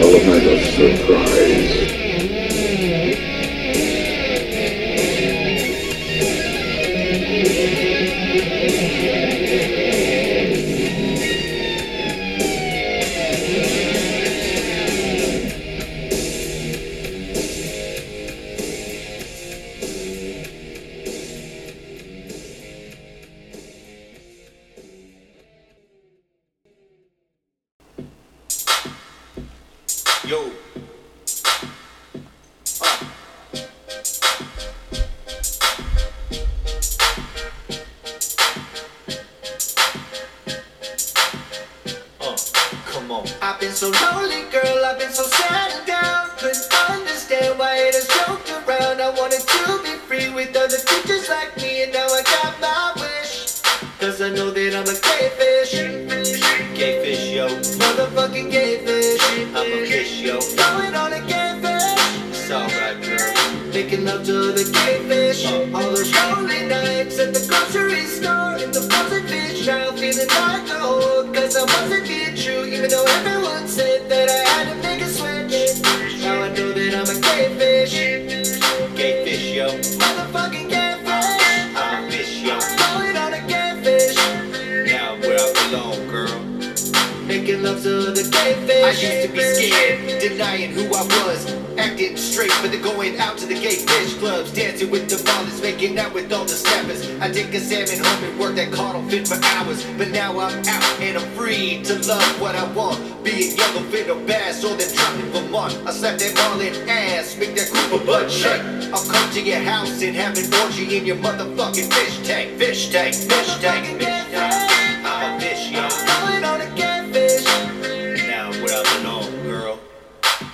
Element of surprise. Love to the gay fish. All those lonely nights at the grocery store. In the frozen fish aisle, feeling like a whore. Cause I wasn't being true, even though everyone I used to be scared, denying who I was. Acting straight, but then going out to the gay fish clubs, dancing with the ballers, making out with all the snappers. I take a salmon home and work that caudal fit for hours. But now I'm out and I'm free to love what I want. Be it yellowfin or bass or then drop in Vermont. I slap that marlin ass, make that Cooper butt shake. I'll come to your house and have an orgy in your motherfucking fish tank, fish tank, fish tank, fish tank. I'm a fish, yo.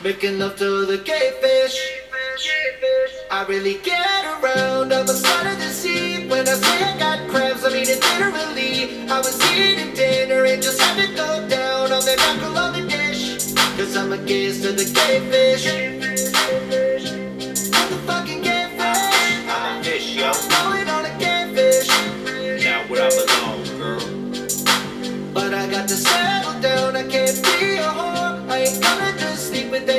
Making love to the gay fish. I really get around. I'm a side of the sea. When I say I got crabs, I mean it literally. I was eating dinner and just had to go down on that mackerel on the dish. Cause I'm a gaze to the gay fish. Motherfucking gay fish. I'm a fish, yo. Going on a gay fish. Now where I belong, girl. But I got to settle down, I can't be a whore. I ain't gonna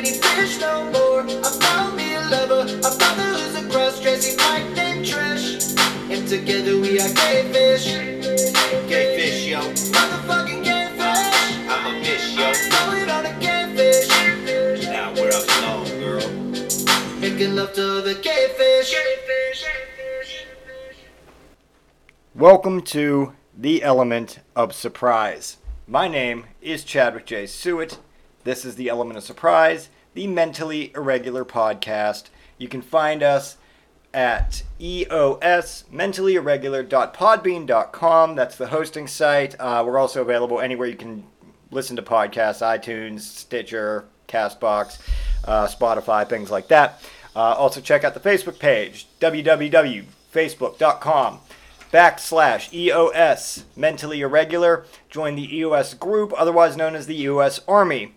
just any fish no more. I found me a lover, a brother who's a cross dressing white named Trish. And together we are gay fish. Gay fish, yo. Motherfucking gay fish. I'm a fish, yo. Going on a gay fish. Now where I belong, girl. Making love to the gay fish. Welcome to the element of surprise. My name is Chadwick J. Sewitt. This is the element of surprise, the mentally irregular podcast. You can find us at E EOS mentallyirregular.podbean.com. That's the hosting site. Uh, we're also available anywhere you can listen to podcasts iTunes, Stitcher, Castbox, uh, Spotify, things like that. Uh, also, check out the Facebook page www.facebook.com backslash EOS mentally irregular. Join the EOS group, otherwise known as the EOS Army,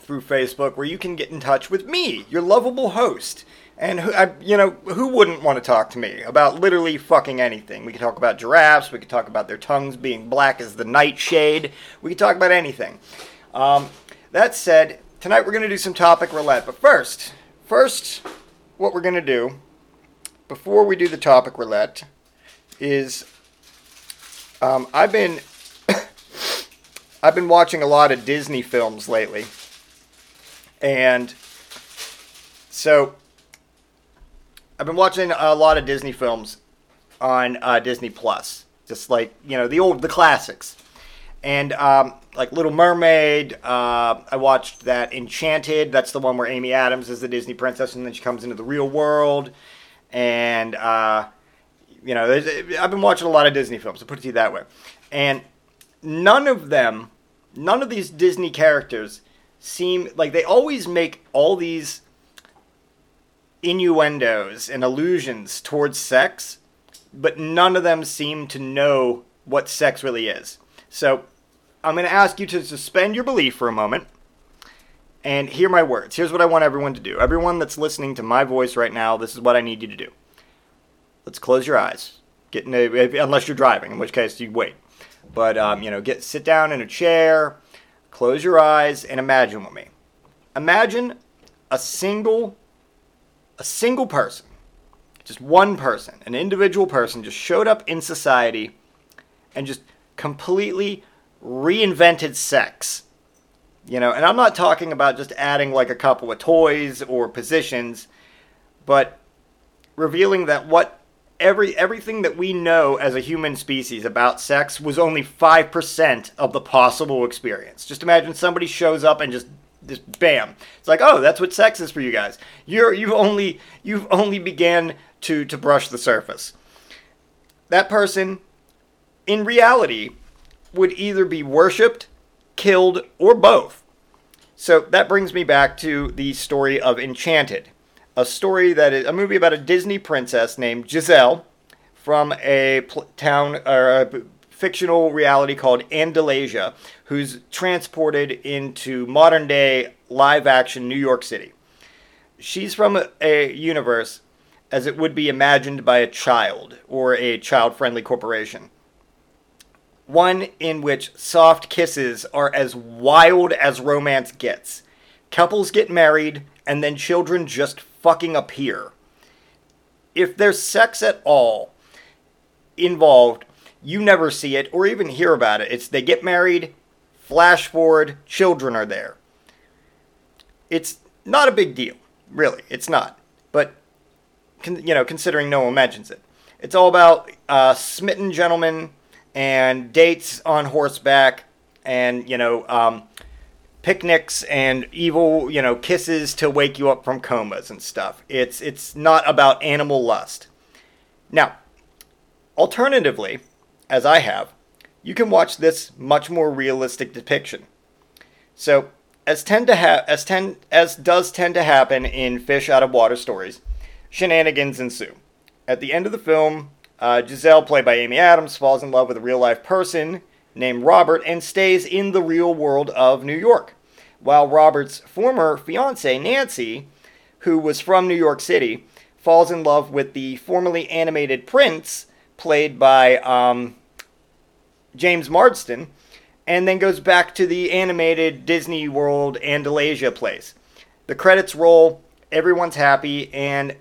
through Facebook, where you can get in touch with me, your lovable host. And who, I, you know, who wouldn't want to talk to me about literally fucking anything? We could talk about giraffes. We could talk about their tongues being black as the nightshade. We could talk about anything. Um, that said, tonight we're going to do some topic roulette. But first, first, what we're going to do before we do the topic roulette is um, I've been I've been watching a lot of Disney films lately, and so I've been watching a lot of Disney films on uh, Disney Plus, just like you know the old the classics, and um, like Little Mermaid. Uh, I watched that Enchanted. That's the one where Amy Adams is the Disney princess, and then she comes into the real world, and uh, you know, I've been watching a lot of Disney films. To put it to you that way, and none of them, none of these Disney characters seem like they always make all these innuendos and allusions towards sex, but none of them seem to know what sex really is. So I'm going to ask you to suspend your belief for a moment and hear my words. Here's what I want everyone to do. Everyone that's listening to my voice right now, this is what I need you to do. Let's close your eyes. Get in a, unless you're driving, in which case you wait. But um, you know, get sit down in a chair, close your eyes, and imagine with me. Imagine a single, a single person, just one person, an individual person, just showed up in society, and just completely reinvented sex. You know, and I'm not talking about just adding like a couple of toys or positions, but revealing that what every everything that we know as a human species about sex was only 5% of the possible experience. Just imagine somebody shows up and just just bam. It's like, "Oh, that's what sex is for you guys." You're you've only you've only began to to brush the surface. That person in reality would either be worshipped, killed, or both. So that brings me back to the story of Enchanted a story that is a movie about a Disney princess named Giselle from a pl- town or a fictional reality called Andalasia, who's transported into modern day live action New York City. She's from a, a universe as it would be imagined by a child or a child friendly corporation. One in which soft kisses are as wild as romance gets. Couples get married, and then children just fucking appear. If there's sex at all involved, you never see it or even hear about it. It's they get married, flash forward, children are there. It's not a big deal, really. It's not. But you know, considering no one mentions it, it's all about uh, smitten gentlemen and dates on horseback, and you know, um, picnics and evil, you know, kisses to wake you up from comas and stuff. It's it's not about animal lust. Now, alternatively, as I have, you can watch this much more realistic depiction. So, as tend to ha- as tend as does tend to happen in fish out of water stories, shenanigans ensue. At the end of the film, uh, Giselle, played by Amy Adams, falls in love with a real life person named Robert and stays in the real world of New York while Robert's former fiancee, Nancy, who was from New York City, falls in love with the formerly animated Prince, played by um, James Marsden, and then goes back to the animated Disney World Andalasia place. The credits roll, everyone's happy, and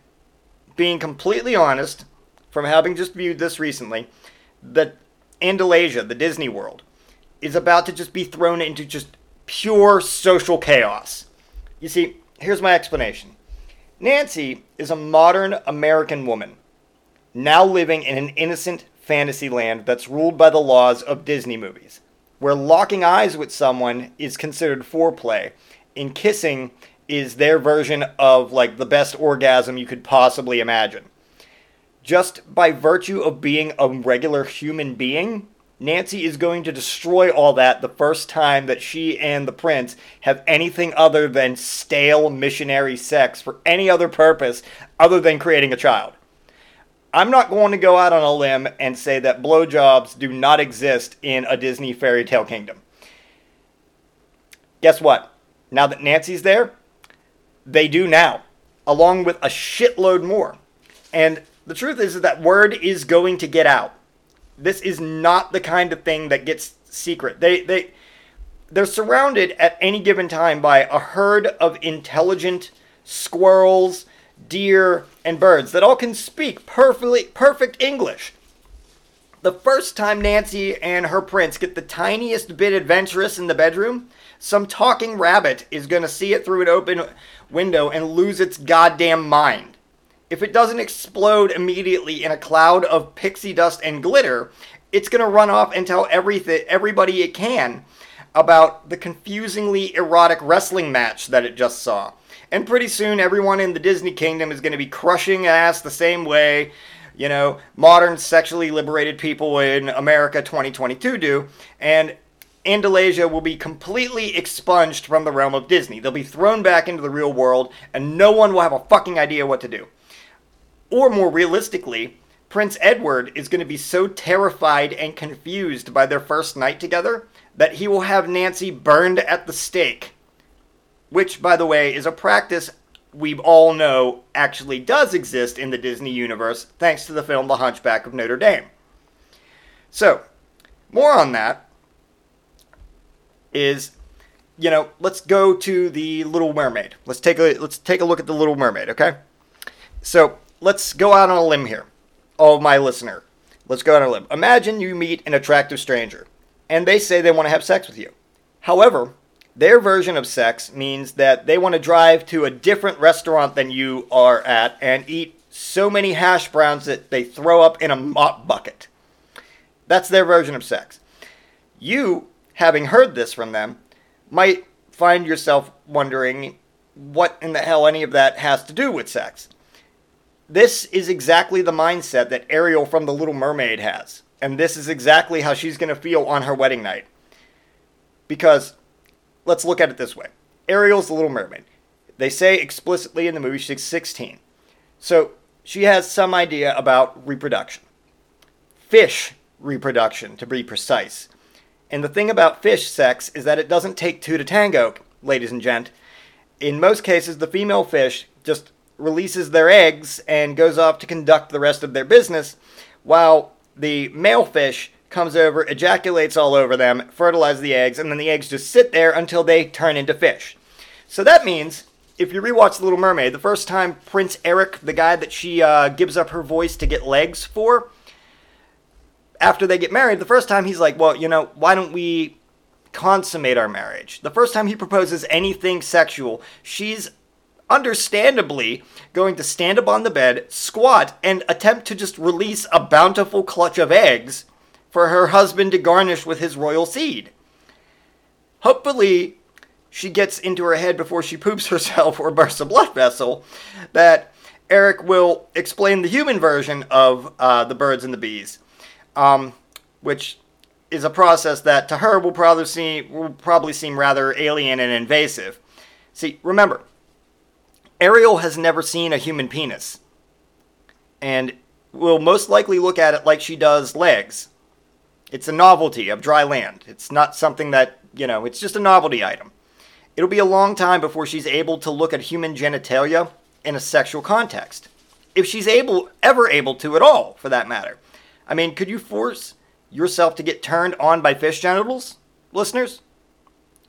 being completely honest, from having just viewed this recently, the Andalasia, the Disney World, is about to just be thrown into just pure social chaos. You see, here's my explanation Nancy is a modern American woman, now living in an innocent fantasy land that's ruled by the laws of Disney movies, where locking eyes with someone is considered foreplay, and kissing is their version of like the best orgasm you could possibly imagine. Just by virtue of being a regular human being, Nancy is going to destroy all that the first time that she and the prince have anything other than stale missionary sex for any other purpose other than creating a child. I'm not going to go out on a limb and say that blowjobs do not exist in a Disney fairy tale kingdom. Guess what? Now that Nancy's there, they do now, along with a shitload more. And the truth is, that word is going to get out this is not the kind of thing that gets secret. They they they're surrounded at any given time by a herd of intelligent squirrels, deer, and birds that all can speak perfectly perfect English. The first time Nancy and her prince get the tiniest bit adventurous in the bedroom, some talking rabbit is going to see it through an open window and lose its goddamn mind if it doesn't explode immediately in a cloud of pixie dust and glitter, it's going to run off and tell everything, everybody it can about the confusingly erotic wrestling match that it just saw. And pretty soon, everyone in the Disney Kingdom is going to be crushing ass the same way, you know, modern sexually liberated people in America 2022 do. And Andalasia will be completely expunged from the realm of Disney. They'll be thrown back into the real world, and no one will have a fucking idea what to do. Or more realistically, Prince Edward is going to be so terrified and confused by their first night together that he will have Nancy burned at the stake. Which, by the way, is a practice we all know actually does exist in the Disney universe thanks to the film The Hunchback of Notre Dame. So, more on that is you know, let's go to the Little Mermaid. Let's take a let's take a look at the Little Mermaid, okay? So, let's go out on a limb here. Oh, my listener. Let's go out on a limb. Imagine you meet an attractive stranger and they say they want to have sex with you. However, their version of sex means that they want to drive to a different restaurant than you are at and eat so many hash browns that they throw up in a mop bucket. That's their version of sex. You, having heard this from them, might find yourself wondering what in the hell any of that has to do with sex. This is exactly the mindset that Ariel from The Little Mermaid has. And this is exactly how she's going to feel on her wedding night. Because, let's look at it this way Ariel's the Little Mermaid. They say explicitly in the movie she's 16. So she has some idea about reproduction. Fish reproduction, to be precise. And the thing about fish sex is that it doesn't take two to tango, ladies and gent. In most cases, the female fish just releases their eggs and goes off to conduct the rest of their business, while the male fish comes over, ejaculates all over them, fertilizes the eggs, and then the eggs just sit there until they turn into fish. So that means, if you rewatch The Little Mermaid, the first time Prince Eric, the guy that she uh, gives up her voice to get legs for, after they get married, the first time he's like, well, you know, why don't we consummate our marriage? The first time he proposes anything sexual, she's understandably going to stand up on the bed, squat, and attempt to just release a bountiful clutch of eggs for her husband to garnish with his royal seed. Hopefully, she gets into her head before she poops herself or bursts a blood vessel that Eric will explain the human version of uh, the birds and the bees, um, which is a process that to her will probably seem will probably seem rather alien and invasive. See, remember, Ariel has never seen a human penis and will most likely look at it like she does legs. It's a novelty of dry land. It's not something that, you know, it's just a novelty item. It'll be a long time before she's able to look at human genitalia in a sexual context. If she's able, ever able to at all, for that matter. I mean, could you force yourself to get turned on by fish genitals, listeners?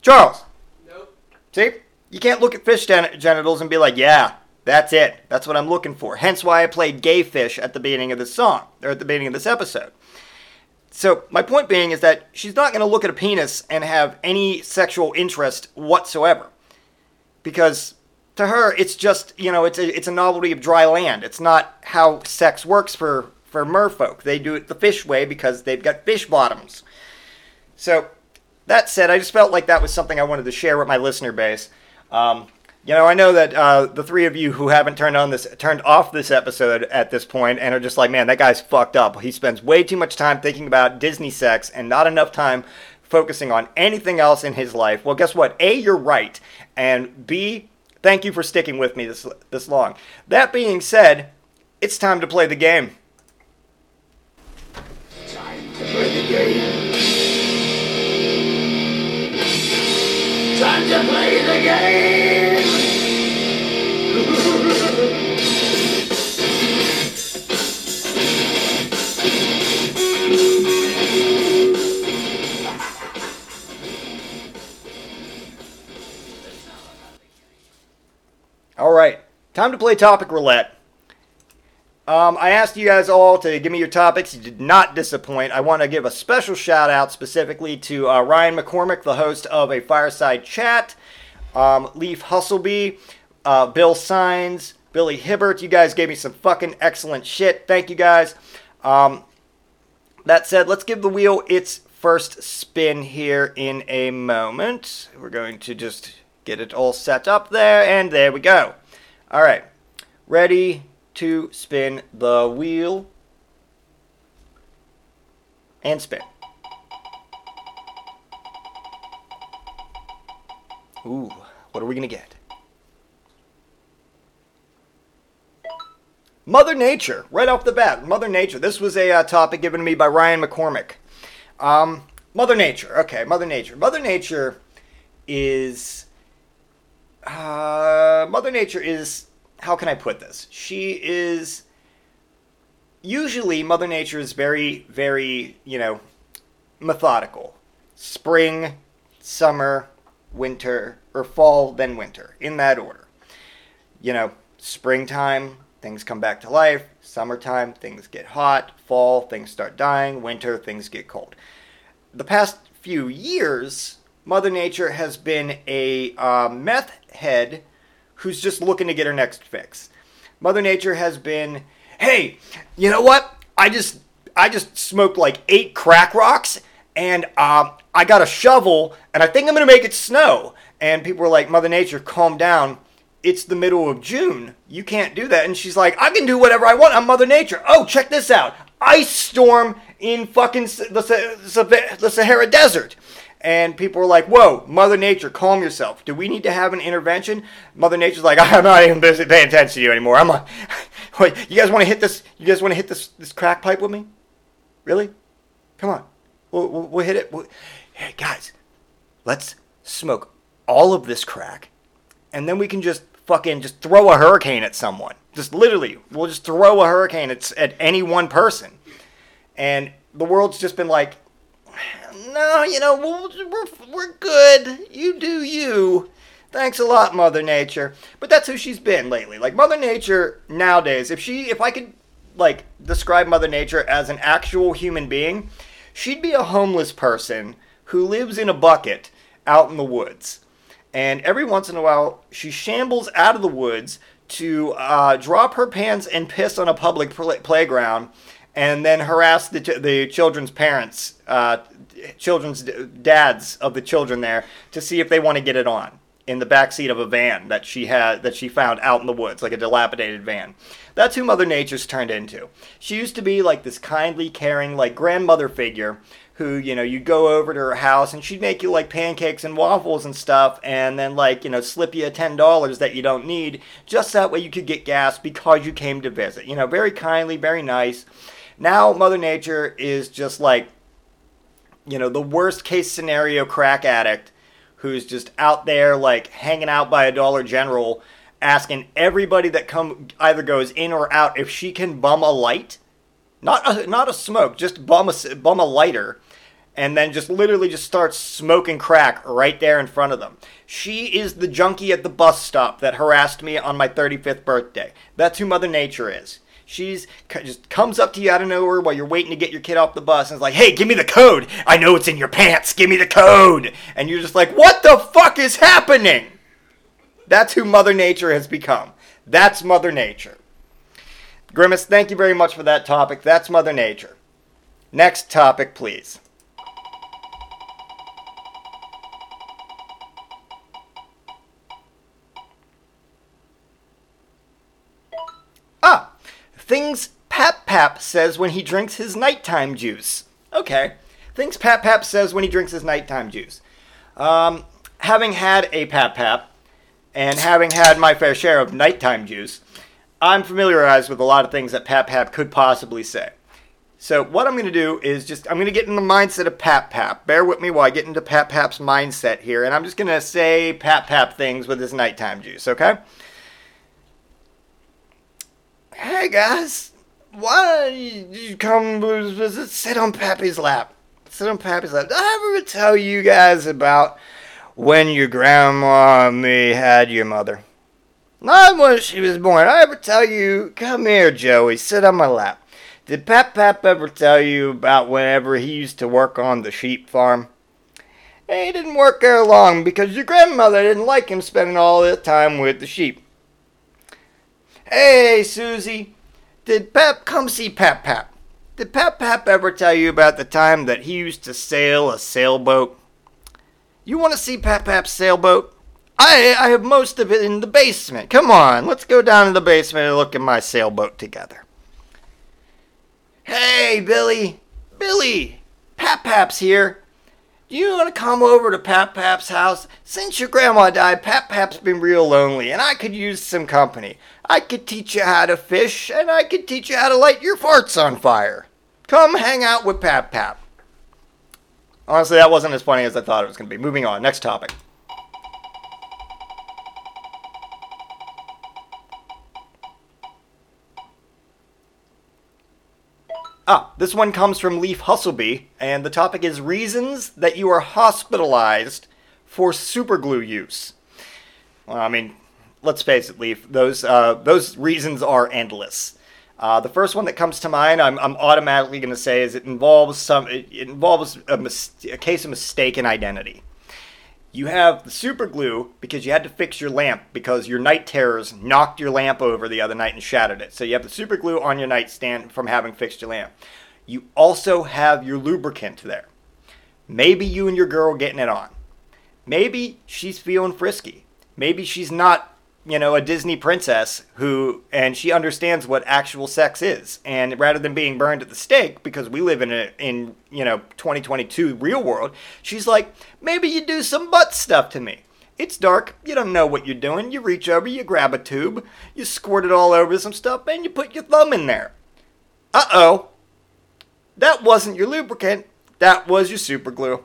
Charles? Nope. See? You can't look at fish gen- genitals and be like, yeah, that's it. That's what I'm looking for. Hence why I played gay fish at the beginning of this song, or at the beginning of this episode. So, my point being is that she's not going to look at a penis and have any sexual interest whatsoever. Because to her, it's just, you know, it's a, it's a novelty of dry land. It's not how sex works for, for merfolk. They do it the fish way because they've got fish bottoms. So, that said, I just felt like that was something I wanted to share with my listener base. Um, you know, I know that uh, the three of you who haven't turned on this, turned off this episode at this point, and are just like, man, that guy's fucked up. He spends way too much time thinking about Disney sex and not enough time focusing on anything else in his life. Well, guess what? A, you're right, and B, thank you for sticking with me this this long. That being said, it's time to play the game. All right, time to play topic roulette. Um, I asked you guys all to give me your topics. You did not disappoint. I want to give a special shout out specifically to uh, Ryan McCormick, the host of a Fireside Chat, um, Leaf Hustleby, uh, Bill Signs, Billy Hibbert. You guys gave me some fucking excellent shit. Thank you guys. Um, that said, let's give the wheel its first spin here in a moment. We're going to just get it all set up there, and there we go. All right, ready to spin the wheel and spin. Ooh, what are we gonna get? Mother Nature, right off the bat. Mother Nature. This was a uh, topic given to me by Ryan McCormick. Um, Mother Nature. Okay, Mother Nature. Mother Nature is. Uh, Mother Nature is. How can I put this? She is. Usually, Mother Nature is very, very, you know, methodical. Spring, summer, winter, or fall, then winter, in that order. You know, springtime, things come back to life. Summertime, things get hot. Fall, things start dying. Winter, things get cold. The past few years, Mother Nature has been a uh, meth head who's just looking to get her next fix. Mother Nature has been, hey, you know what? I just I just smoked like eight crack rocks, and um, I got a shovel, and I think I'm gonna make it snow. And people were like, Mother Nature, calm down it's the middle of June. You can't do that. And she's like, I can do whatever I want. I'm Mother Nature. Oh, check this out. Ice storm in fucking the, the Sahara Desert. And people were like, whoa, Mother Nature, calm yourself. Do we need to have an intervention? Mother Nature's like, I'm not even paying attention to you anymore. I'm a, wait, you guys want to hit this? You guys want to hit this, this crack pipe with me? Really? Come on. We'll, we'll, we'll hit it. We'll, hey, guys, let's smoke all of this crack. And then we can just fucking just throw a hurricane at someone. Just literally, we'll just throw a hurricane at, at any one person. And the world's just been like, no, you know, we're, we're good. You do you. Thanks a lot, Mother Nature. But that's who she's been lately. Like Mother Nature nowadays, if she, if I could, like, describe Mother Nature as an actual human being, she'd be a homeless person who lives in a bucket out in the woods. And every once in a while she shambles out of the woods to uh, drop her pants and piss on a public pl- playground and then harass the, t- the children's parents uh, children's d- dads of the children there to see if they want to get it on in the back seat of a van that she had that she found out in the woods like a dilapidated van. That's who mother nature's turned into. She used to be like this kindly caring like grandmother figure who you know you'd go over to her house and she'd make you like pancakes and waffles and stuff and then like you know slip you a ten dollars that you don't need just that way you could get gas because you came to visit. You know very kindly very nice. Now mother nature is just like you know the worst case scenario crack addict who's just out there like hanging out by a dollar general asking everybody that come either goes in or out if she can bum a light. Not a, not a smoke just bum a, bum a lighter and then just literally just starts smoking crack right there in front of them. She is the junkie at the bus stop that harassed me on my 35th birthday. That's who Mother Nature is. She's just comes up to you out of nowhere while you're waiting to get your kid off the bus and is like, "Hey, give me the code. I know it's in your pants. Give me the code." And you're just like, "What the fuck is happening?" That's who Mother Nature has become. That's Mother Nature. Grimace, thank you very much for that topic. That's Mother Nature. Next topic, please. Ah, things Pap Pap says when he drinks his nighttime juice. Okay, things Pap Pap says when he drinks his nighttime juice. Um, having had a Pap Pap and having had my fair share of nighttime juice, I'm familiarized with a lot of things that Pap Pap could possibly say. So what I'm going to do is just I'm going to get in the mindset of Pap Pap. Bear with me while I get into Pap Pap's mindset here, and I'm just going to say Pap Pap things with his nighttime juice. Okay? Hey guys, why don't you come visit? Sit on Pappy's lap. Sit on Pappy's lap. Did I ever tell you guys about when your grandma and me had your mother? Not when she was born. I ever tell you? Come here, Joey. Sit on my lap. Did Pap Pap ever tell you about whenever he used to work on the sheep farm? He didn't work there long because your grandmother didn't like him spending all the time with the sheep. Hey, Susie, did Pap come see Pap Pap? Did Pap Pap ever tell you about the time that he used to sail a sailboat? You want to see Pap Pap's sailboat? I I have most of it in the basement. Come on, let's go down to the basement and look at my sailboat together. Hey, Billy, Billy, Pap Pap's here. Do you want to come over to Pap Pap's house? Since your grandma died, Pap Pap's been real lonely, and I could use some company. I could teach you how to fish, and I could teach you how to light your farts on fire. Come hang out with Pap Pap. Honestly, that wasn't as funny as I thought it was going to be. Moving on, next topic. Ah, this one comes from Leaf Hustleby, and the topic is reasons that you are hospitalized for superglue use. Well, I mean, let's face it, Leaf. Those uh, those reasons are endless. Uh, the first one that comes to mind, I'm, I'm automatically going to say, is it involves some it, involves a, mis- a case of mistaken identity. You have the super glue because you had to fix your lamp because your night terrors knocked your lamp over the other night and shattered it. So you have the super glue on your nightstand from having fixed your lamp. You also have your lubricant there. Maybe you and your girl getting it on. Maybe she's feeling frisky. Maybe she's not you know, a Disney princess who, and she understands what actual sex is. And rather than being burned at the stake, because we live in a, in, you know, 2022 real world, she's like, maybe you do some butt stuff to me. It's dark, you don't know what you're doing. You reach over, you grab a tube, you squirt it all over some stuff, and you put your thumb in there. Uh oh. That wasn't your lubricant, that was your super glue.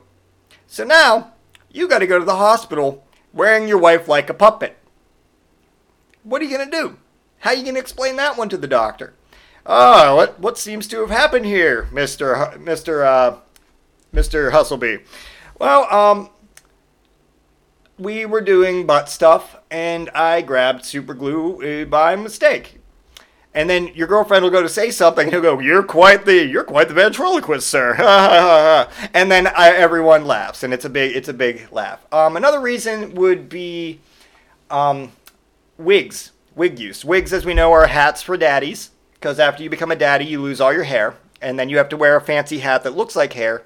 So now, you gotta go to the hospital wearing your wife like a puppet. What are you going to do? How are you going to explain that one to the doctor? Ah, what what seems to have happened here, Mister H- Mister uh, Mister Hustleby? Well, um, we were doing butt stuff, and I grabbed super glue uh, by mistake. And then your girlfriend will go to say something, and he'll go, "You're quite the you're quite the ventriloquist, sir." and then I, everyone laughs, and it's a big it's a big laugh. Um, another reason would be, um, wigs, wig use. Wigs, as we know, are hats for daddies because after you become a daddy, you lose all your hair, and then you have to wear a fancy hat that looks like hair.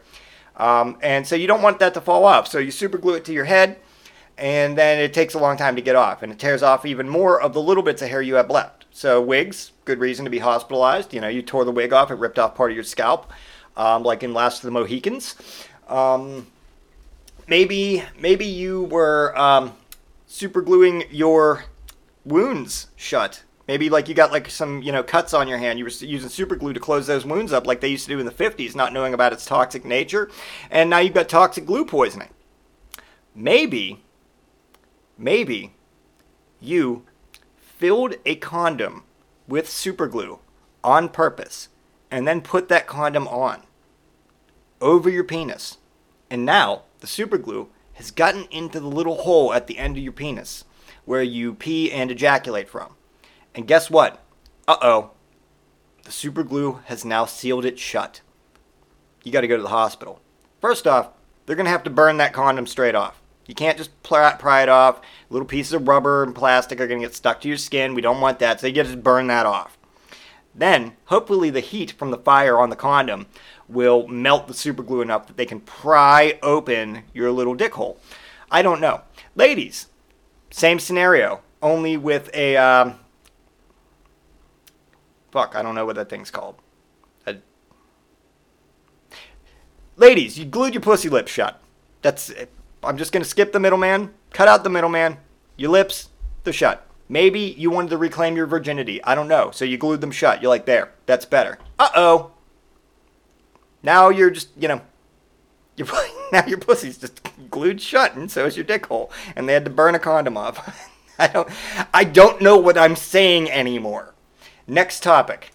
Um, and so you don't want that to fall off. So you super glue it to your head, and then it takes a long time to get off, and it tears off even more of the little bits of hair you have left. So wigs, good reason to be hospitalized. You know, you tore the wig off, it ripped off part of your scalp, um, like in Last of the Mohicans. Um, maybe, maybe you were um, super gluing your wounds shut. Maybe like you got like some you know cuts on your hand. You were using super glue to close those wounds up, like they used to do in the 50s, not knowing about its toxic nature, and now you've got toxic glue poisoning. Maybe, maybe, you filled a condom with super glue on purpose, and then put that condom on over your penis, and now the super glue has gotten into the little hole at the end of your penis where you pee and ejaculate from. And guess what? Uh oh. The super glue has now sealed it shut. You got to go to the hospital. First off, they're going to have to burn that condom straight off. You can't just pry it off. Little pieces of rubber and plastic are going to get stuck to your skin. We don't want that, so you got to burn that off. Then, hopefully, the heat from the fire on the condom will melt the super glue enough that they can pry open your little dick hole. I don't know. Ladies, same scenario, only with a. Um, fuck, I don't know what that thing's called. A, ladies, you glued your pussy lips shut. That's. It. I'm just gonna skip the middleman. Cut out the middleman. Your lips, they're shut. Maybe you wanted to reclaim your virginity. I don't know. So you glued them shut. You're like, there. That's better. Uh oh. Now you're just, you know, now your pussy's just glued shut, and so is your dick hole. And they had to burn a condom off. I don't, I don't know what I'm saying anymore. Next topic.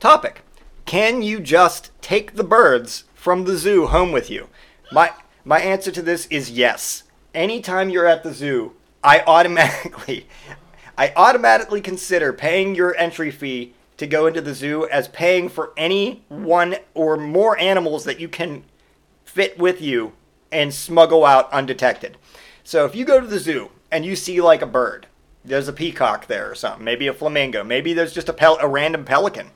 Topic. Can you just take the birds from the zoo home with you? My my answer to this is yes. Anytime you're at the zoo, I automatically I automatically consider paying your entry fee to go into the zoo as paying for any one or more animals that you can fit with you and smuggle out undetected. So if you go to the zoo and you see like a bird, there's a peacock there or something, maybe a flamingo, maybe there's just a pel- a random pelican.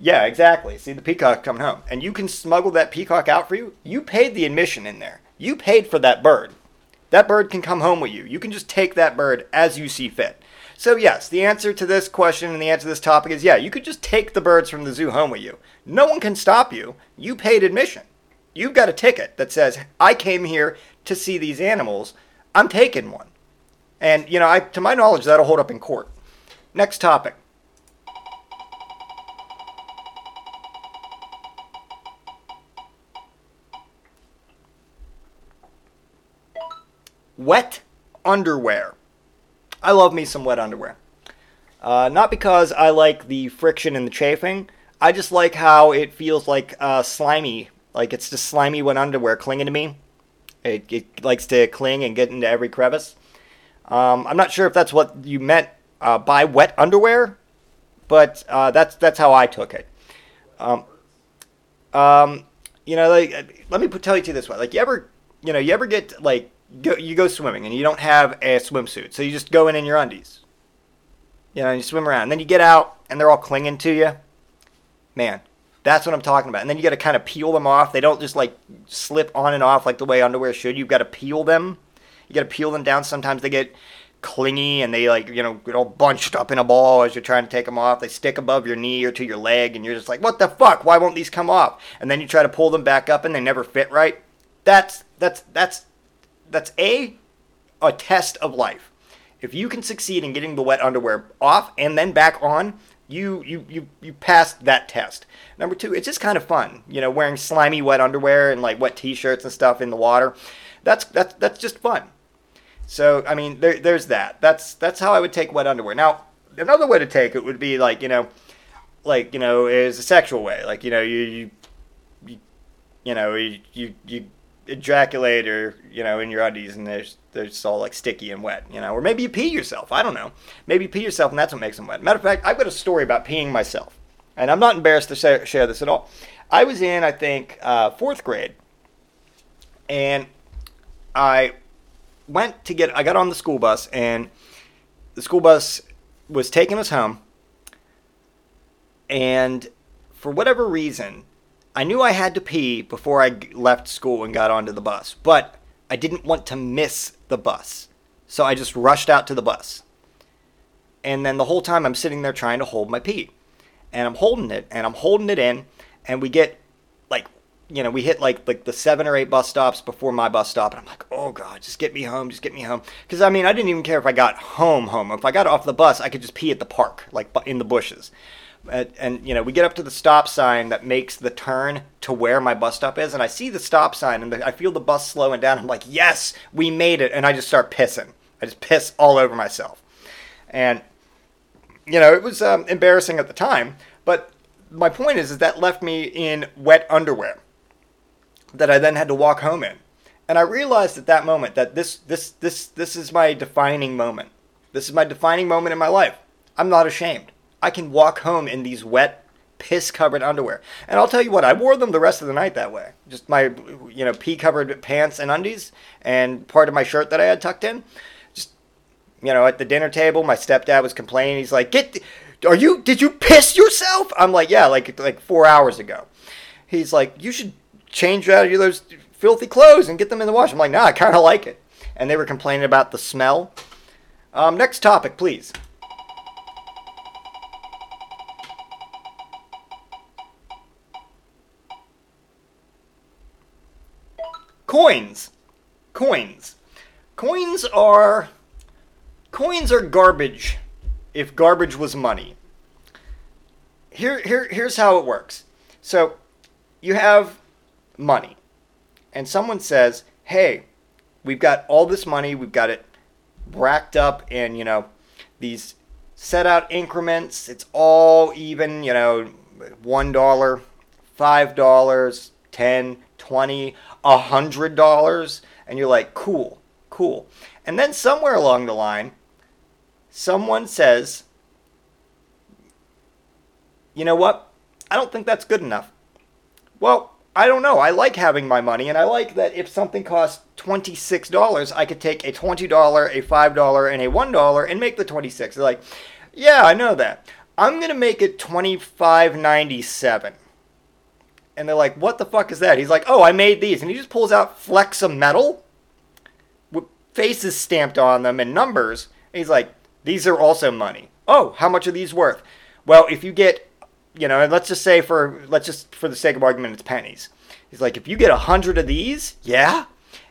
Yeah, exactly. See the peacock coming home, and you can smuggle that peacock out for you. You paid the admission in there. You paid for that bird. That bird can come home with you. You can just take that bird as you see fit. So, yes, the answer to this question and the answer to this topic is yeah, you could just take the birds from the zoo home with you. No one can stop you. You paid admission. You've got a ticket that says, I came here to see these animals. I'm taking one. And, you know, I, to my knowledge, that'll hold up in court. Next topic. Wet underwear. I love me some wet underwear. Uh, not because I like the friction and the chafing. I just like how it feels like uh, slimy. Like it's just slimy wet underwear clinging to me. It, it likes to cling and get into every crevice. Um, I'm not sure if that's what you meant uh, by wet underwear, but uh, that's that's how I took it. Um, um, you know, like, let me tell you this way: like, you ever, you know, you ever get like go, you go swimming and you don't have a swimsuit, so you just go in in your undies. You know, and you swim around, and then you get out and they're all clinging to you. Man, that's what I'm talking about. And then you got to kind of peel them off. They don't just like slip on and off like the way underwear should. You've got to peel them. You got to peel them down. Sometimes they get clingy and they like you know get all bunched up in a ball as you're trying to take them off. They stick above your knee or to your leg, and you're just like, what the fuck? Why won't these come off? And then you try to pull them back up, and they never fit right. That's that's that's that's a a test of life. If you can succeed in getting the wet underwear off and then back on, you you you you passed that test. Number two, it's just kind of fun, you know, wearing slimy wet underwear and like wet t-shirts and stuff in the water. That's that's that's just fun. So I mean, there, there's that. That's that's how I would take wet underwear. Now, another way to take it would be like you know, like you know, is a sexual way. Like you know, you you you, know, you you, you ejaculate or you know in your undies and there's they're just all like sticky and wet you know? Or maybe you pee yourself i don't know. Maybe you pee yourself and that's what makes them wet. Matter of fact i've got a story about peeing myself and i'm not embarrassed to say, share this at all. I was in i think uh, fourth grade and i went to get i got on the school bus and the school bus was taking us home and for whatever reason I knew I had to pee before I left school and got onto the bus, but I didn't want to miss the bus. So I just rushed out to the bus. And then the whole time I'm sitting there trying to hold my pee. And I'm holding it and I'm holding it in and we get like you know, we hit like like the seven or eight bus stops before my bus stop, and I'm like, oh god, just get me home, just get me home. Because I mean, I didn't even care if I got home, home. If I got off the bus, I could just pee at the park, like in the bushes and, and, you know we get up to the stop sign that makes the turn to where my bus stop is and i see the stop sign and the, i feel the bus slowing down. I'm like yes we made it and i just start pissing. I just piss all over myself. And you know it was um, embarrassing at the time but my point is is that left me in wet underwear that i then had to walk home in. And i realized at that moment that this this this this is my defining moment. This is my defining moment in my life. I'm not ashamed I can walk home in these wet, piss covered underwear. And I'll tell you what, I wore them the rest of the night that way. Just my, you know, pee covered pants and undies and part of my shirt that I had tucked in. Just, you know, at the dinner table, my stepdad was complaining. He's like, get, are you, did you piss yourself? I'm like, yeah, like, like four hours ago. He's like, you should change out of those filthy clothes and get them in the wash. I'm like, nah, I kind of like it. And they were complaining about the smell. Um, next topic, please. Coins. Coins. Coins are coins are garbage if garbage was money. Here, here, here's how it works. So you have money, and someone says, Hey, we've got all this money, we've got it racked up in, you know, these set out increments. It's all even, you know, $1, $5, 10 20 a hundred dollars and you're like cool cool. And then somewhere along the line someone says you know what? I don't think that's good enough. Well i don't know. I like having my money and i like that if something costs $26 i could take a $20 a $5 and a $1 and make the 26 They're like yeah i know that. I'm going to make it 25.97 and they're like, "What the fuck is that?" He's like, "Oh, I made these," and he just pulls out flecks of metal. With faces stamped on them and numbers. And he's like, these are also money. Oh, how much are these worth? Well, if you get, you know, and let's just say for let's just for the sake of argument, it's pennies. He's like, if you get a hundred of these, yeah,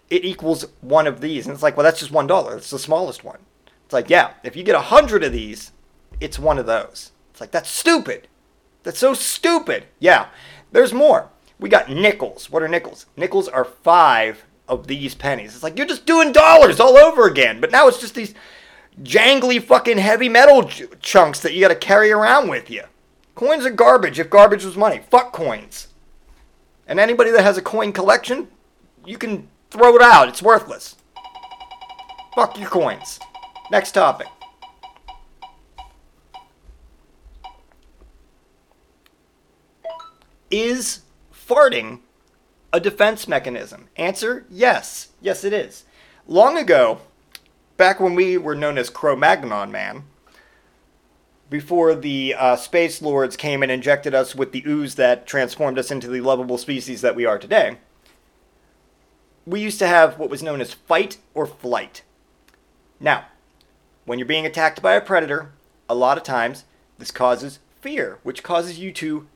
it equals one of these. And it's like, well, that's just one dollar. It's the smallest one. It's like, yeah, if you get a hundred of these, it's one of those. It's like that's stupid. That's so stupid. Yeah, there's more. We got nickels. What are nickels? Nickels are five of these pennies. It's like you're just doing dollars all over again, but now it's just these jangly fucking heavy metal ch- chunks that you got to carry around with you. Coins are garbage if garbage was money. Fuck coins. And anybody that has a coin collection, you can throw it out. It's worthless. Fuck your coins. Next topic. Is farting a defense mechanism? Answer yes. Yes, it is. Long ago, back when we were known as Cro Magnon Man, before the uh, Space Lords came and injected us with the ooze that transformed us into the lovable species that we are today, we used to have what was known as fight or flight. Now, when you're being attacked by a predator, a lot of times this causes fear, which causes you to,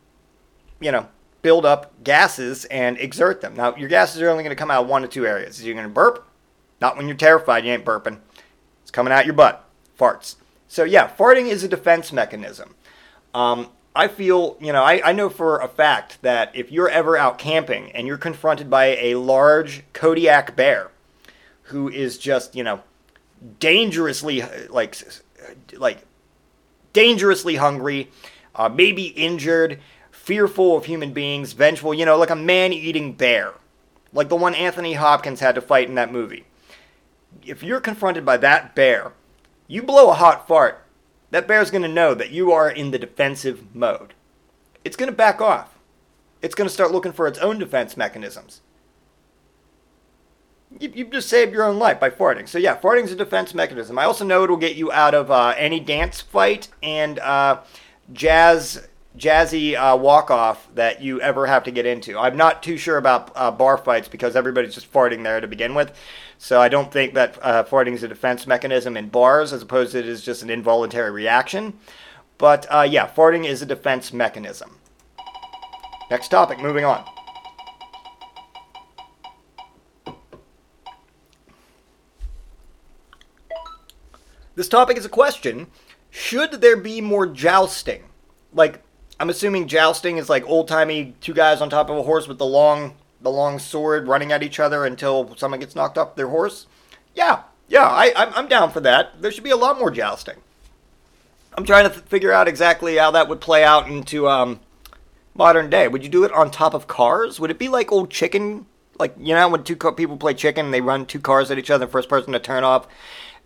you know, build up gases and exert them. Now, your gases are only going to come out of one of two areas. You're going to burp. Not when you're terrified, you ain't burping. It's coming out your butt. Farts. So, yeah, farting is a defense mechanism. Um, I feel, you know, I, I know for a fact that if you're ever out camping and you're confronted by a large Kodiak bear who is just, you know, dangerously, like, like, dangerously hungry, uh, maybe injured, fearful of human beings, vengeful, you know, like a man eating bear, like the one Anthony Hopkins had to fight in that movie. If you're confronted by that bear, you blow a hot fart, that bear's going to know that you are in the defensive mode. It's going to back off. It's going to start looking for its own defense mechanisms. You, you just saved your own life by farting. So, yeah, farting's a defense mechanism. I also know it'll get you out of uh, any dance fight and uh, jazz jazzy uh, walk off that you ever have to get into. I'm not too sure about uh, bar fights because everybody's just farting there to begin with. So I don't think that uh, farting is a defense mechanism in bars as opposed to it is just an involuntary reaction. But uh, yeah, farting is a defense mechanism. Next topic, moving on. This topic is a question Should there be more jousting? Like, I'm assuming jousting is like old timey two guys on top of a horse with the long the long sword running at each other until someone gets knocked off their horse. Yeah, yeah, I, I'm, down for that. There should be a lot more jousting. I'm trying to th- figure out exactly how that would play out into um, modern day. Would you do it on top of cars? Would it be like old chicken? Like you know when two co- people play chicken, and they run two cars at each other. The first person to turn off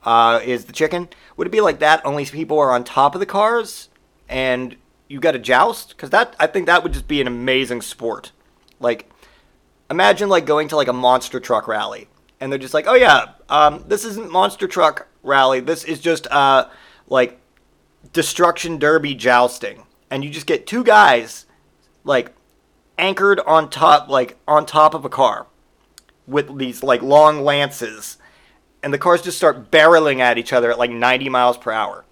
uh, is the chicken. Would it be like that? Only people are on top of the cars, and you got to joust because that I think that would just be an amazing sport. Like, imagine like going to like a monster truck rally, and they're just like, oh yeah, um, this isn't monster truck rally. This is just uh like destruction derby jousting, and you just get two guys like anchored on top like on top of a car with these like long lances and the cars just start barreling at each other at like 90 miles per hour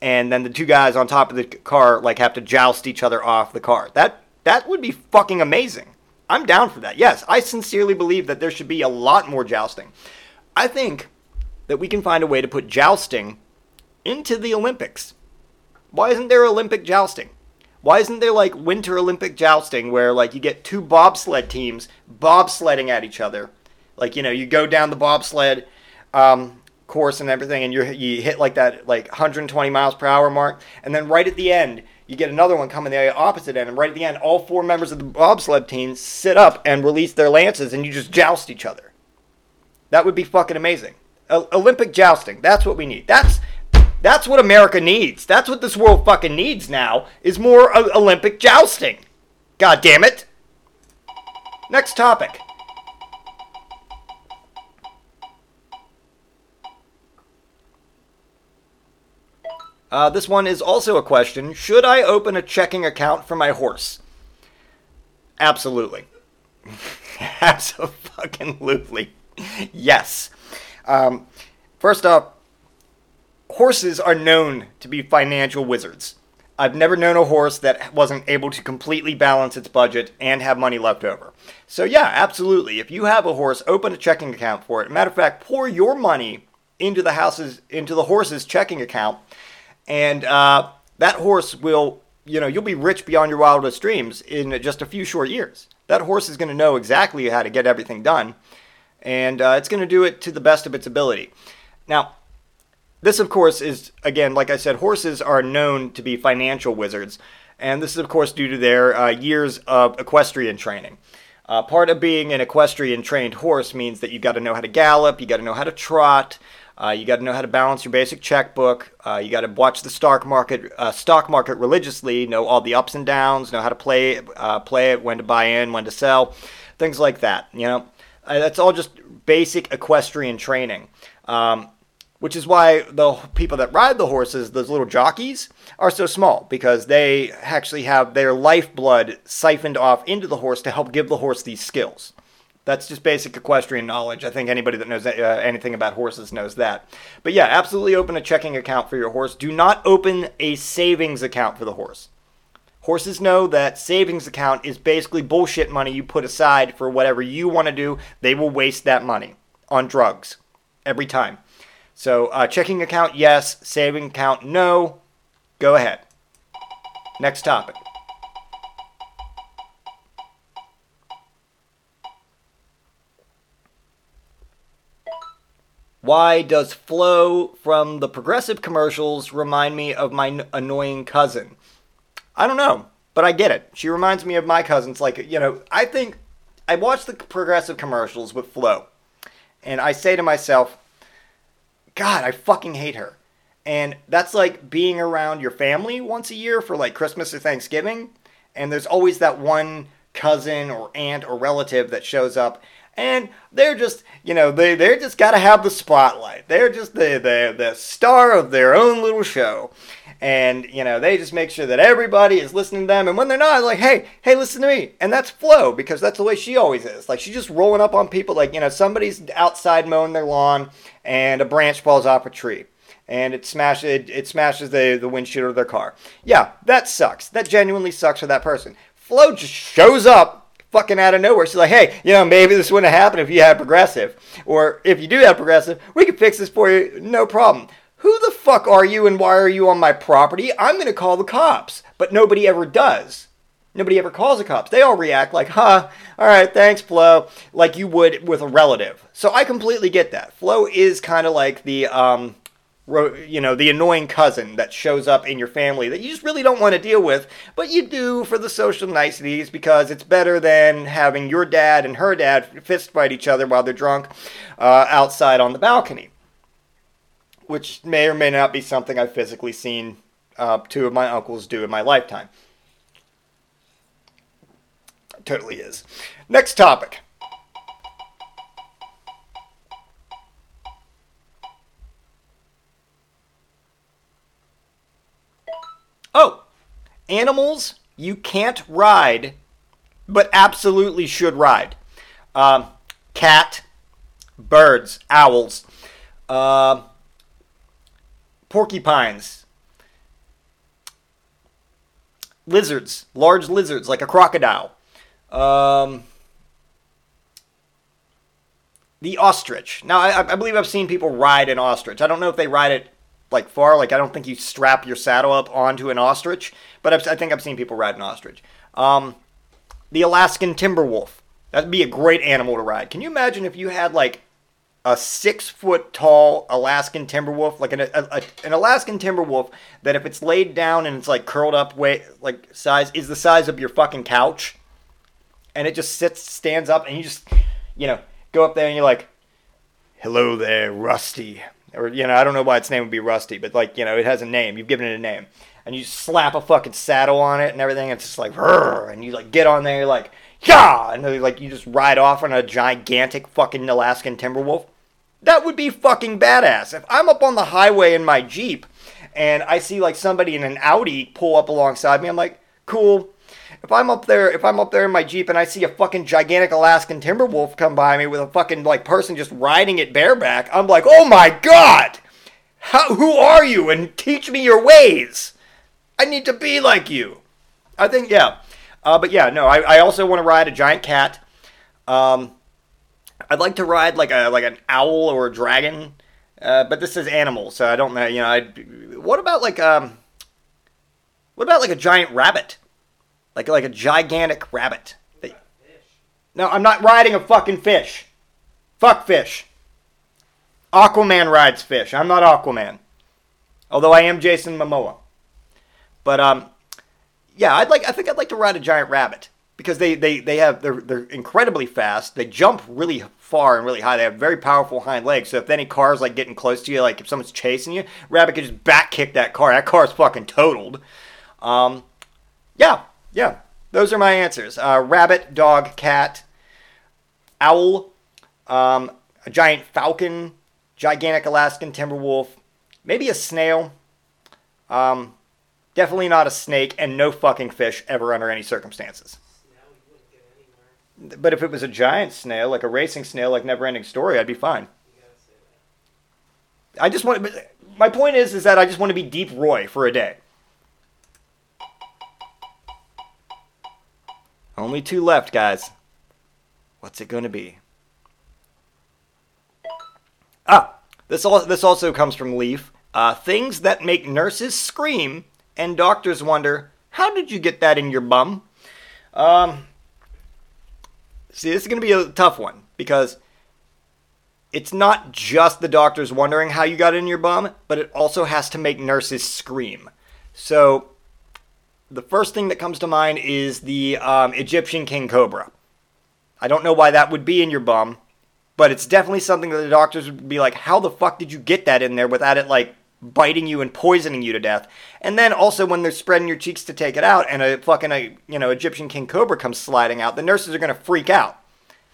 and then the two guys on top of the car like have to joust each other off the car. That that would be fucking amazing. I'm down for that. Yes, I sincerely believe that there should be a lot more jousting. I think that we can find a way to put jousting into the Olympics. Why isn't there Olympic jousting? Why isn't there like winter Olympic jousting where like you get two bobsled teams bobsledding at each other? Like, you know, you go down the bobsled um, course and everything, and you you hit like that like 120 miles per hour mark, and then right at the end you get another one coming the opposite end, and right at the end all four members of the bobsled team sit up and release their lances, and you just joust each other. That would be fucking amazing. O- Olympic jousting. That's what we need. That's that's what America needs. That's what this world fucking needs now is more o- Olympic jousting. God damn it. Next topic. Uh, this one is also a question. Should I open a checking account for my horse? Absolutely. Absolutely. Yes. Um, first off, horses are known to be financial wizards. I've never known a horse that wasn't able to completely balance its budget and have money left over. So, yeah, absolutely. If you have a horse, open a checking account for it. Matter of fact, pour your money into the house's into the horse's checking account, and uh, that horse will, you know, you'll be rich beyond your wildest dreams in just a few short years. That horse is going to know exactly how to get everything done, and uh, it's going to do it to the best of its ability. Now, this, of course, is, again, like I said, horses are known to be financial wizards. And this is, of course, due to their uh, years of equestrian training. Uh, part of being an equestrian trained horse means that you've got to know how to gallop, you've got to know how to trot, uh, you got to know how to balance your basic checkbook. Uh, you got to watch the stock market, uh, stock market religiously. Know all the ups and downs. Know how to play, uh, play it, when to buy in, when to sell, things like that. You know, uh, that's all just basic equestrian training. Um, which is why the people that ride the horses, those little jockeys, are so small because they actually have their lifeblood siphoned off into the horse to help give the horse these skills. That's just basic equestrian knowledge. I think anybody that knows uh, anything about horses knows that. But yeah, absolutely open a checking account for your horse. Do not open a savings account for the horse. Horses know that savings account is basically bullshit money you put aside for whatever you want to do. They will waste that money on drugs every time. So, uh, checking account, yes. Saving account, no. Go ahead. Next topic. Why does Flo from the progressive commercials remind me of my n- annoying cousin? I don't know, but I get it. She reminds me of my cousins. Like, you know, I think I watch the progressive commercials with Flo, and I say to myself, God, I fucking hate her. And that's like being around your family once a year for like Christmas or Thanksgiving. And there's always that one cousin or aunt or relative that shows up. And they're just, you know, they, they're just got to have the spotlight. They're just the, the, the star of their own little show and you know they just make sure that everybody is listening to them and when they're not like hey hey listen to me and that's flo because that's the way she always is like she's just rolling up on people like you know somebody's outside mowing their lawn and a branch falls off a tree and it smashes it, it smashes the, the windshield of their car yeah that sucks that genuinely sucks for that person flo just shows up fucking out of nowhere. She's like, hey, you know, maybe this wouldn't have happened if you had progressive. Or if you do have progressive, we can fix this for you, no problem. Who the fuck are you and why are you on my property? I'm going to call the cops. But nobody ever does. Nobody ever calls the cops. They all react like, huh, all right, thanks, Flo, like you would with a relative. So I completely get that. Flo is kind of like the, um, you know, the annoying cousin that shows up in your family that you just really don't want to deal with, but you do for the social niceties because it's better than having your dad and her dad fist fight each other while they're drunk uh, outside on the balcony which may or may not be something I've physically seen uh, two of my uncles do in my lifetime. Totally is. Next topic. Oh, animals you can't ride, but absolutely should ride. Um, cat, birds, owls. Uh, porcupines, lizards, large lizards like a crocodile, um, the ostrich. Now, I, I, believe I've seen people ride an ostrich. I don't know if they ride it like far. Like I don't think you strap your saddle up onto an ostrich, but I've, i think I've seen people ride an ostrich. Um, the Alaskan timber wolf. That'd be a great animal to ride. Can you imagine if you had like a six foot tall Alaskan timber wolf, like an, a, a, an Alaskan timber wolf that if it's laid down and it's like curled up way like size is the size of your fucking couch, and it just sits stands up and you just you know go up there and you're like, hello there, Rusty, or you know I don't know why its name would be Rusty, but like you know it has a name. You've given it a name, and you slap a fucking saddle on it and everything. It's just like, and you like get on there, you're like. Yeah, and then, like you just ride off on a gigantic fucking Alaskan timber wolf that would be fucking badass. If I'm up on the highway in my Jeep and I see like somebody in an Audi pull up alongside me, I'm like, cool. If I'm up there, if I'm up there in my jeep and I see a fucking gigantic Alaskan timber wolf come by me with a fucking like person just riding it bareback, I'm like, oh my god, How, who are you? And teach me your ways. I need to be like you. I think yeah, uh, but yeah, no, I, I also want to ride a giant cat. Um, I'd like to ride like a like an owl or a dragon, uh, but this is animal, so I don't know. You know, I'd, what about like um, what about like a giant rabbit, like like a gigantic rabbit? No, I'm not riding a fucking fish. Fuck fish. Aquaman rides fish. I'm not Aquaman, although I am Jason Momoa. But um, yeah, I'd like. I think I'd like to ride a giant rabbit because they they they have they're they're incredibly fast. They jump really far and really high. They have very powerful hind legs. So if any car's like getting close to you, like if someone's chasing you, rabbit can just back kick that car. That car's fucking totaled. Um, yeah, yeah. Those are my answers. Uh, rabbit, dog, cat, owl, um, a giant falcon, gigantic Alaskan timber wolf, maybe a snail. Um, definitely not a snake, and no fucking fish ever under any circumstances. But if it was a giant snail, like a racing snail, like Neverending Story, I'd be fine. I just want. My point is, is that I just want to be Deep Roy for a day. Only two left, guys. What's it going to be? Ah, this all this also comes from Leaf. Uh, things that make nurses scream and doctors wonder, how did you get that in your bum? Um, see, this is going to be a tough one because it's not just the doctors wondering how you got it in your bum, but it also has to make nurses scream. So, the first thing that comes to mind is the um, Egyptian king cobra. I don't know why that would be in your bum, but it's definitely something that the doctors would be like, how the fuck did you get that in there without it like biting you and poisoning you to death? And then also when they're spreading your cheeks to take it out and a fucking a, you know Egyptian king cobra comes sliding out, the nurses are gonna freak out.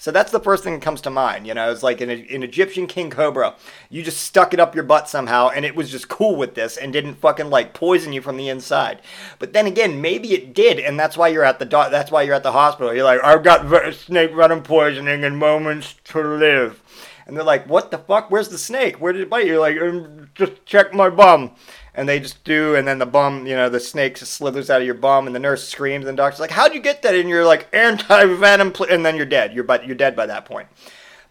So that's the first thing that comes to mind. You know, it's like an, an Egyptian king cobra. You just stuck it up your butt somehow, and it was just cool with this and didn't fucking like poison you from the inside. But then again, maybe it did, and that's why you're at the do- that's why you're at the hospital. You're like, I've got snake venom poisoning and moments to live. And they're like, what the fuck? Where's the snake? Where did it bite you? You're like, um, just check my bum and they just do, and then the bum, you know, the snake just slithers out of your bum, and the nurse screams, and the doctor's like, "How'd you get that?" And you're like, "Anti-venom," pl-, and then you're dead. You're but you're dead by that point.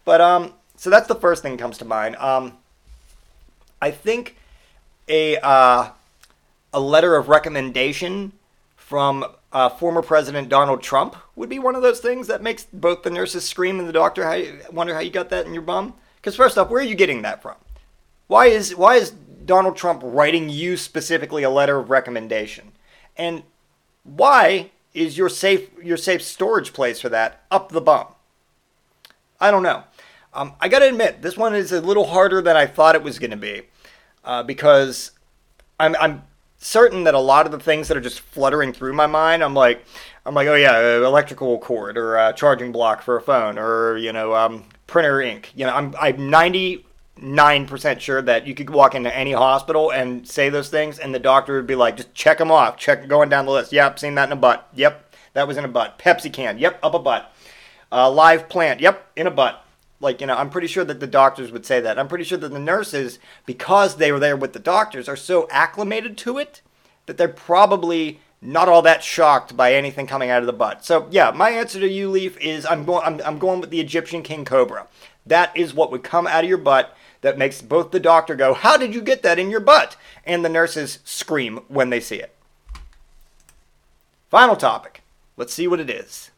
But um, so that's the first thing that comes to mind. Um, I think a uh, a letter of recommendation from uh, former President Donald Trump would be one of those things that makes both the nurses scream and the doctor how you, wonder how you got that in your bum. Because first off, where are you getting that from? Why is why is Donald Trump writing you specifically a letter of recommendation? And why is your safe your safe storage place for that up the bum? I don't know. Um, I got to admit, this one is a little harder than I thought it was to be, uh, because I'm I'm certain that a lot of the things that are just fluttering through my mind, I'm like, I'm like, oh yeah, uh, electrical cord or uh, charging block for a phone or you know um, printer ink. You know, I'm I'm 90 nine percent sure that you could walk into any hospital and say those things, and the doctor would be like, just check them off, check going down the list. Yep, seen that in a butt. Yep, that was in a butt. Pepsi can. Yep, up a butt. Uh, live plant. Yep, in a butt. Like you know, I'm pretty sure that the doctors would say that. I'm pretty sure that the nurses, because they were there with the doctors, are so acclimated to it that they're probably not all that shocked by anything coming out of the butt. So yeah, my answer to you, Leaf, is I'm going I'm, I'm going with the Egyptian king cobra. That is what would come out of your butt that makes both the doctor go, How did you get that in your butt? and the nurses scream when they see it. Final topic. Let's see what it is.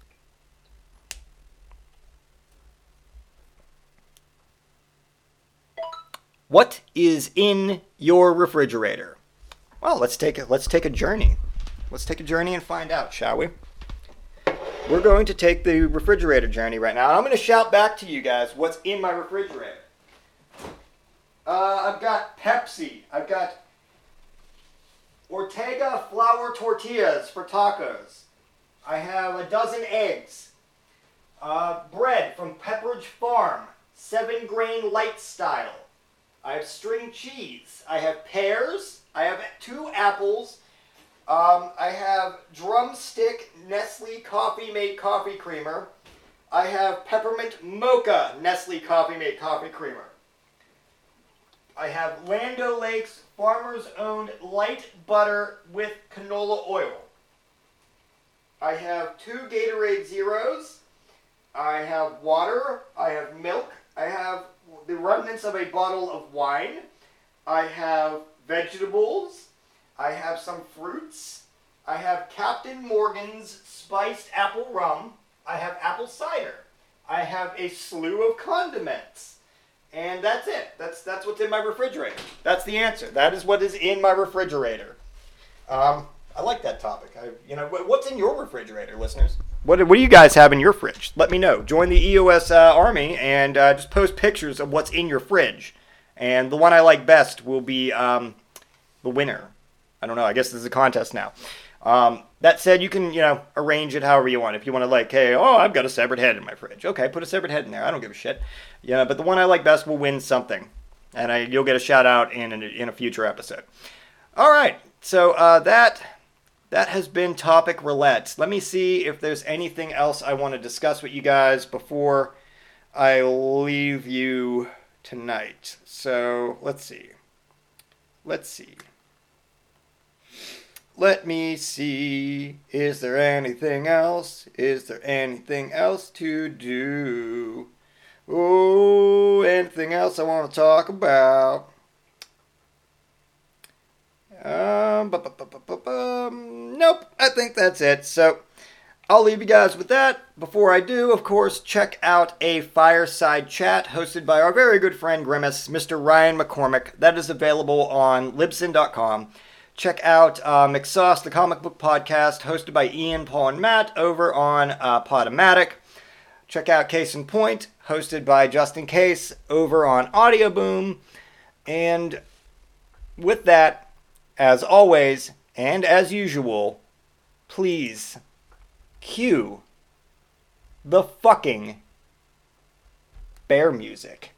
What is in your refrigerator? Well, let's take a, let's take a journey. Let's take a journey and find out, shall we? We're going to take the refrigerator journey right now. I'm going to shout back to you guys what's in my refrigerator. Uh, I've got Pepsi. I've got Ortega flour tortillas for tacos. I have a dozen eggs. Uh, bread from Pepperidge Farm, seven grain light style. I have string cheese. I have pears. I have two apples. Um, I have drumstick Nestle Coffee Mate Coffee Creamer. I have peppermint mocha Nestle Coffee Mate Coffee Creamer. I have Land O'Lakes Farmers Owned Light Butter with Canola Oil. I have two Gatorade Zeros. I have water. I have milk. I have the remnants of a bottle of wine. I have vegetables. I have some fruits. I have Captain Morgan's spiced apple rum. I have apple cider. I have a slew of condiments. And that's it. That's that's what's in my refrigerator. That's the answer. That is what is in my refrigerator. Um, I like that topic. I, you know, what's in your refrigerator, listeners? What, what do you guys have in your fridge? Let me know. Join the EOS uh, Army and uh, just post pictures of what's in your fridge. And the one I like best will be um, the winner. I don't know. I guess this is a contest now. Um, that said, you can you know arrange it however you want. If you want to like, hey, oh, I've got a severed head in my fridge. Okay, put a severed head in there. I don't give a shit. Yeah, but the one I like best will win something, and I, you'll get a shout out in in a, in a future episode. All right, so uh, that that has been topic roulette. Let me see if there's anything else I want to discuss with you guys before I leave you tonight. So let's see. Let's see. Let me see. Is there anything else? Is there anything else to do? Oh, anything else I want to talk about? Um, nope, I think that's it. So I'll leave you guys with that. Before I do, of course, check out a fireside chat hosted by our very good friend Grimace, Mr. Ryan McCormick. That is available on Libsyn.com. Check out uh, McSauce, the comic book podcast, hosted by Ian, Paul, and Matt over on uh, Podomatic. Check out Case in Point, hosted by Justin Case over on Audio Boom. And with that, as always, and as usual, please cue the fucking bear music.